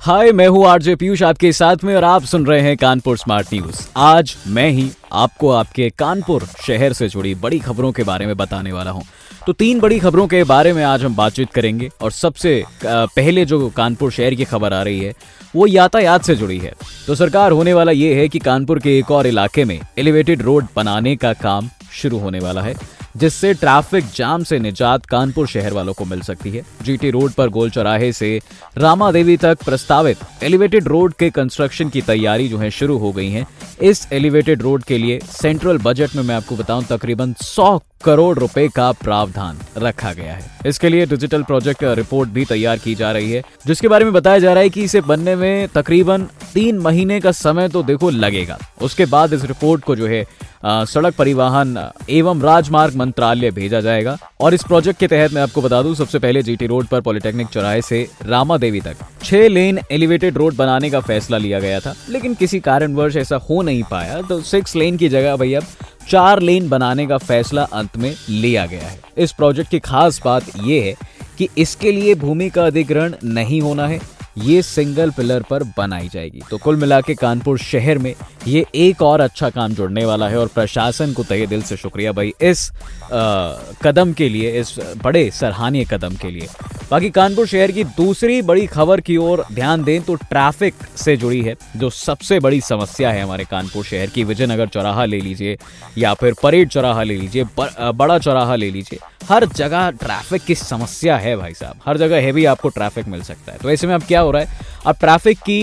हाय, मैं हूँ आरजे पीयूष आपके साथ में और आप सुन रहे हैं कानपुर स्मार्ट न्यूज़। आज मैं ही आपको आपके कानपुर शहर से जुड़ी बड़ी खबरों के बारे में बताने वाला हूँ। तो तीन बड़ी खबरों के बारे में आज हम बातचीत करेंगे और सबसे पहले जो कानपुर शहर की खबर आ रही है, वो यातायात से जुड़ी है। तो सरकार होने वाला ये है कि कानपुर के एक और इलाके में एलिवेटेड रोड बनाने का काम शुरू होने वाला है। जिससे ट्रैफ़िक जाम से निजात कानपुर शहर वालों को मिल सकती है। जीटी रोड पर गोल चौराहे से रामा देवी तक प्रस्तावित एलिवेटेड रोड के कंस्ट्रक्शन की तैयारी जो है शुरू हो गई है। इस एलिवेटेड रोड के लिए सेंट्रल बजट में मैं आपको बताऊँ, तकरीबन 100 करोड़ रुपए का प्रावधान रखा गया है। इसके लिए डिजिटल प्रोजेक्ट रिपोर्ट भी तैयार की जा रही है जिसके बारे में बताया जा रहा है कि इसे बनने में तकरीबन तीन महीने का समय तो देखो लगेगा। उसके बाद इस रिपोर्ट को जो है अ, सड़क परिवहन एवं राजमार्ग मंत्रालय भेजा जाएगा। और इस प्रोजेक्ट के तहत मैं आपको बता दूँ सबसे पहले जीटी रोड पर पॉलिटेक्निक चौराहे से रामा देवी तक छह लेन एलिवेटेड रोड बनाने का फैसला लिया गया था लेकिन किसी कारणवश ऐसा हो नहीं पाया। तो सिक्स लेन की जगह अब चार लेन बनाने का फैसला अंत में लिया गया है। इस प्रोजेक्ट की खास बात यह है कि इसके लिए भूमि का अधिग्रहण नहीं होना है ये सिंगल पिलर पर बनाई जाएगी। तो कुल मिला के कानपुर शहर में ये एक और अच्छा काम जुड़ने वाला है और प्रशासन को तहे दिल से शुक्रिया भाई इस आ, कदम के लिए इस बड़े सराहनीय कदम के लिए। बाकी कानपुर शहर की दूसरी बड़ी खबर की ओर ध्यान दें तो ट्रैफ़िक से जुड़ी है, जो सबसे बड़ी समस्या है हमारे कानपुर शहर की। विजयनगर चौराहा ले लीजिए, या फिर परेड चौराहा ले लीजिए बड़ा चौराहा ले लीजिए। हर जगह ट्रैफ़िक की समस्या है भाई साहब। हर जगह हैवी आपको ट्रैफ़िक मिल सकता है। तो ऐसे में अब क्या हो रहा है? अब ट्रैफ़िक की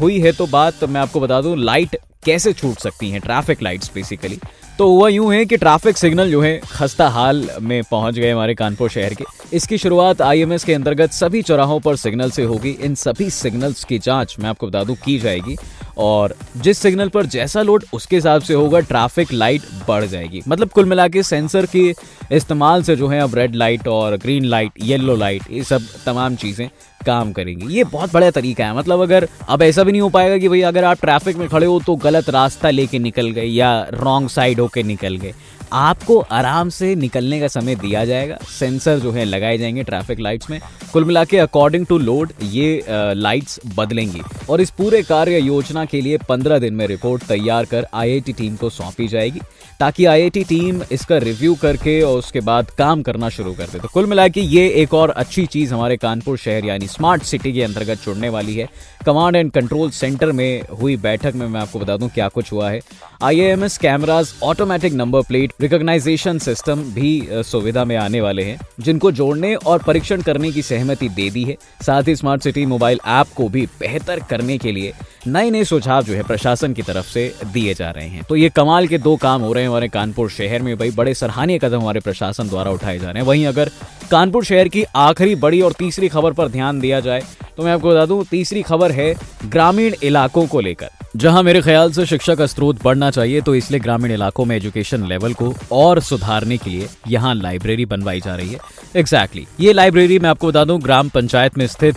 हुई है तो बात मैं आपको बता दूँ, लाइट कैसे छूट सकती हैं? ट्रैफ़िक लाइट्स बेसिकली तो हुआ यूँ है कि ट्रैफ़िक सिग्नल जो है खस्ता हाल में पहुँच गए हमारे कानपुर शहर के। इसकी शुरुआत आईएमएस के अंतर्गत सभी चौराहों पर सिग्नल से होगी। इन सभी सिग्नल्स की जाँच मैं आपको बता दूँ, की जाएगी। और जिस सिग्नल पर जैसा लोड उसके हिसाब से होगा ट्रैफ़िक लाइट बढ़ जाएगी। मतलब कुल मिला के सेंसर के इस्तेमाल से जो है अब रेड लाइट और ग्रीन लाइट येलो लाइट ये सब तमाम चीज़ें काम करेंगे। ये बहुत बड़ा तरीका है। मतलब अगर अब ऐसा भी नहीं हो पाएगा कि भाई अगर आप ट्रैफ़िक में खड़े हो तो गलत रास्ता लेके निकल गए या रॉन्ग साइड होके निकल गए। आपको आराम से निकलने का समय दिया जाएगा। सेंसर जो है लगाए जाएँगे ट्रैफ़िक लाइट्स में। कुल मिला के अकॉर्डिंग टू लोड ये लाइट्स बदलेंगी। और इस पूरे कार्य योजना के लिए पंद्रह दिन में रिपोर्ट तैयार कर आईआईटी टीम को सौंपी जाएगी। ताकि आईआईटी टीम इसका रिव्यू करके और उसके बाद काम करना शुरू कर दे। तो कुल मिला के ये एक और अच्छी चीज़ हमारे कानपुर शहर यानी स्मार्ट सिटी के अंतर्गत जुड़ने वाली है। कमांड एंड कंट्रोल सेंटर में हुई बैठक में मैं आपको बता दूँ क्या कुछ हुआ है। IAMS cameras automatic number plate recognition system भी सुविधा में आने वाले हैं, जिनको जोड़ने और परीक्षण करने की सहमति दे दी है। साथ ही स्मार्ट सिटी मोबाइल ऐप को भी बेहतर करने के लिए नए नए सुझाव जो है प्रशासन की तरफ़ से दिए जा रहे हैं। तो ये कमाल के दो काम हो रहे हैं हमारे कानपुर शहर में। भाई, बड़े सराहनीय कदम हमारे प्रशासन द्वारा उठाए जा रहे हैं। वहीं अगर कानपुर शहर की आखिरी बड़ी और तीसरी खबर पर ध्यान दिया जाए तो मैं आपको बता दूँ, तीसरी खबर है ग्रामीण इलाकों को लेकर। जहाँ मेरे ख्याल से शिक्षा का स्रोत बढ़ना चाहिए तो इसलिए ग्रामीण इलाकों में एजुकेशन लेवल को और सुधारने के लिए यहाँ लाइब्रेरी बनवाई जा रही है। Exactly exactly. ये लाइब्रेरी मैं आपको बता दूँ, ग्राम पंचायत में स्थित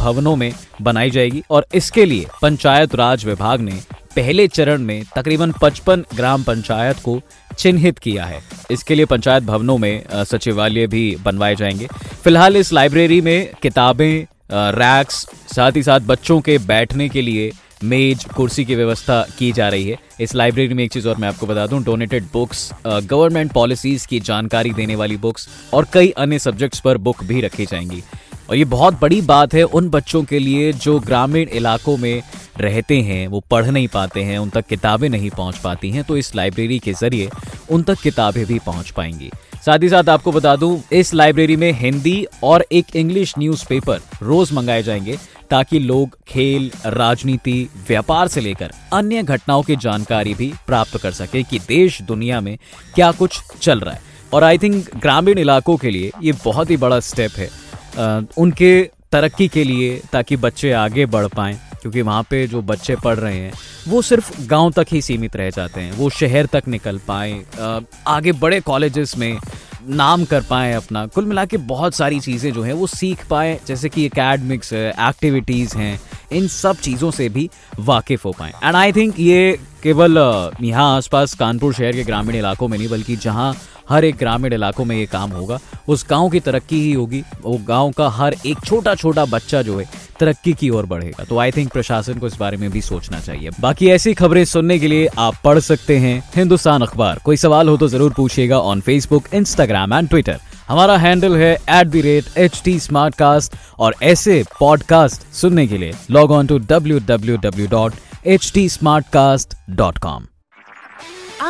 भवनों में बनाई जाएगी और इसके लिए पंचायत राज विभाग ने पहले चरण में तकरीबन 55 ग्राम पंचायत को चिन्हित किया है। इसके लिए पंचायत भवनों में सचिवालय भी बनवाए जाएँगे। फ़िलहाल इस लाइब्रेरी में किताबें रैक्स साथ ही साथ बच्चों के बैठने के लिए मेज कुर्सी की व्यवस्था की जा रही है। इस लाइब्रेरी में एक चीज़ और मैं आपको बता दूँ डोनेटेड बुक्स गवर्नमेंट पॉलिसीज़ की जानकारी देने वाली बुक्स और कई अन्य सब्जेक्ट्स पर बुक भी रखी जाएँगी। और ये बहुत बड़ी बात है, उन बच्चों के लिए जो ग्रामीण इलाकों में रहते हैं, वो पढ़ नहीं पाते हैं, उन तक किताबें नहीं पहुँच पाती हैं तो इस लाइब्रेरी के ज़रिए उन तक किताबें भी पहुँच पाएँगी। साथ ही साथ आपको बता दूँ, इस लाइब्रेरी में हिंदी और एक इंग्लिश न्यूज़पेपर रोज मंगाए जाएँगे ताकि लोग, खेल, राजनीति, व्यापार से लेकर अन्य घटनाओं की जानकारी भी प्राप्त कर सके कि देश, दुनिया में क्या कुछ चल रहा है। और आई थिंक ग्रामीण इलाकों के लिए ये बहुत ही बड़ा स्टेप है। उनके तरक्की के लिए ताकि बच्चे आगे बढ़ पाएँ, क्योंकि वहाँ पे जो बच्चे पढ़ रहे हैं, वो सिर्फ़ गाँव तक ही सीमित रह जाते हैं, वो शहर तक निकल पाए। आगे बड़े कॉलेजेस में नाम कर पाए अपना। कुल मिला के बहुत सारी चीज़ें जो हैं, वो सीख पाए, जैसे कि अकेडमिक्स है एक्टिविटीज़ हैं, इन सब चीज़ों से भी वाकिफ हो पाए। एंड आई थिंक ये केवल यहाँ आसपास कानपुर शहर के ग्रामीण इलाकों में नहीं, बल्कि जहाँ हर एक ग्रामीण इलाकों में ये काम होगा। उस गाँव की तरक्की ही होगी। वो गाँव का हर एक छोटा छोटा बच्चा जो है, तरक्की की ओर बढ़ेगा। तो आई थिंक प्रशासन को इस बारे में भी सोचना चाहिए। बाकी ऐसी खबरें सुनने के लिए आप पढ़ सकते हैं हिंदुस्तान अखबार। कोई सवाल हो तो ज़रूर पूछिएगा on Facebook Instagram and Twitter हमारा हैंडल है at the rate H T Smartcast और ऐसे पॉडकास्ट सुनने के लिए log on to W W W dot H T Smartcast dot com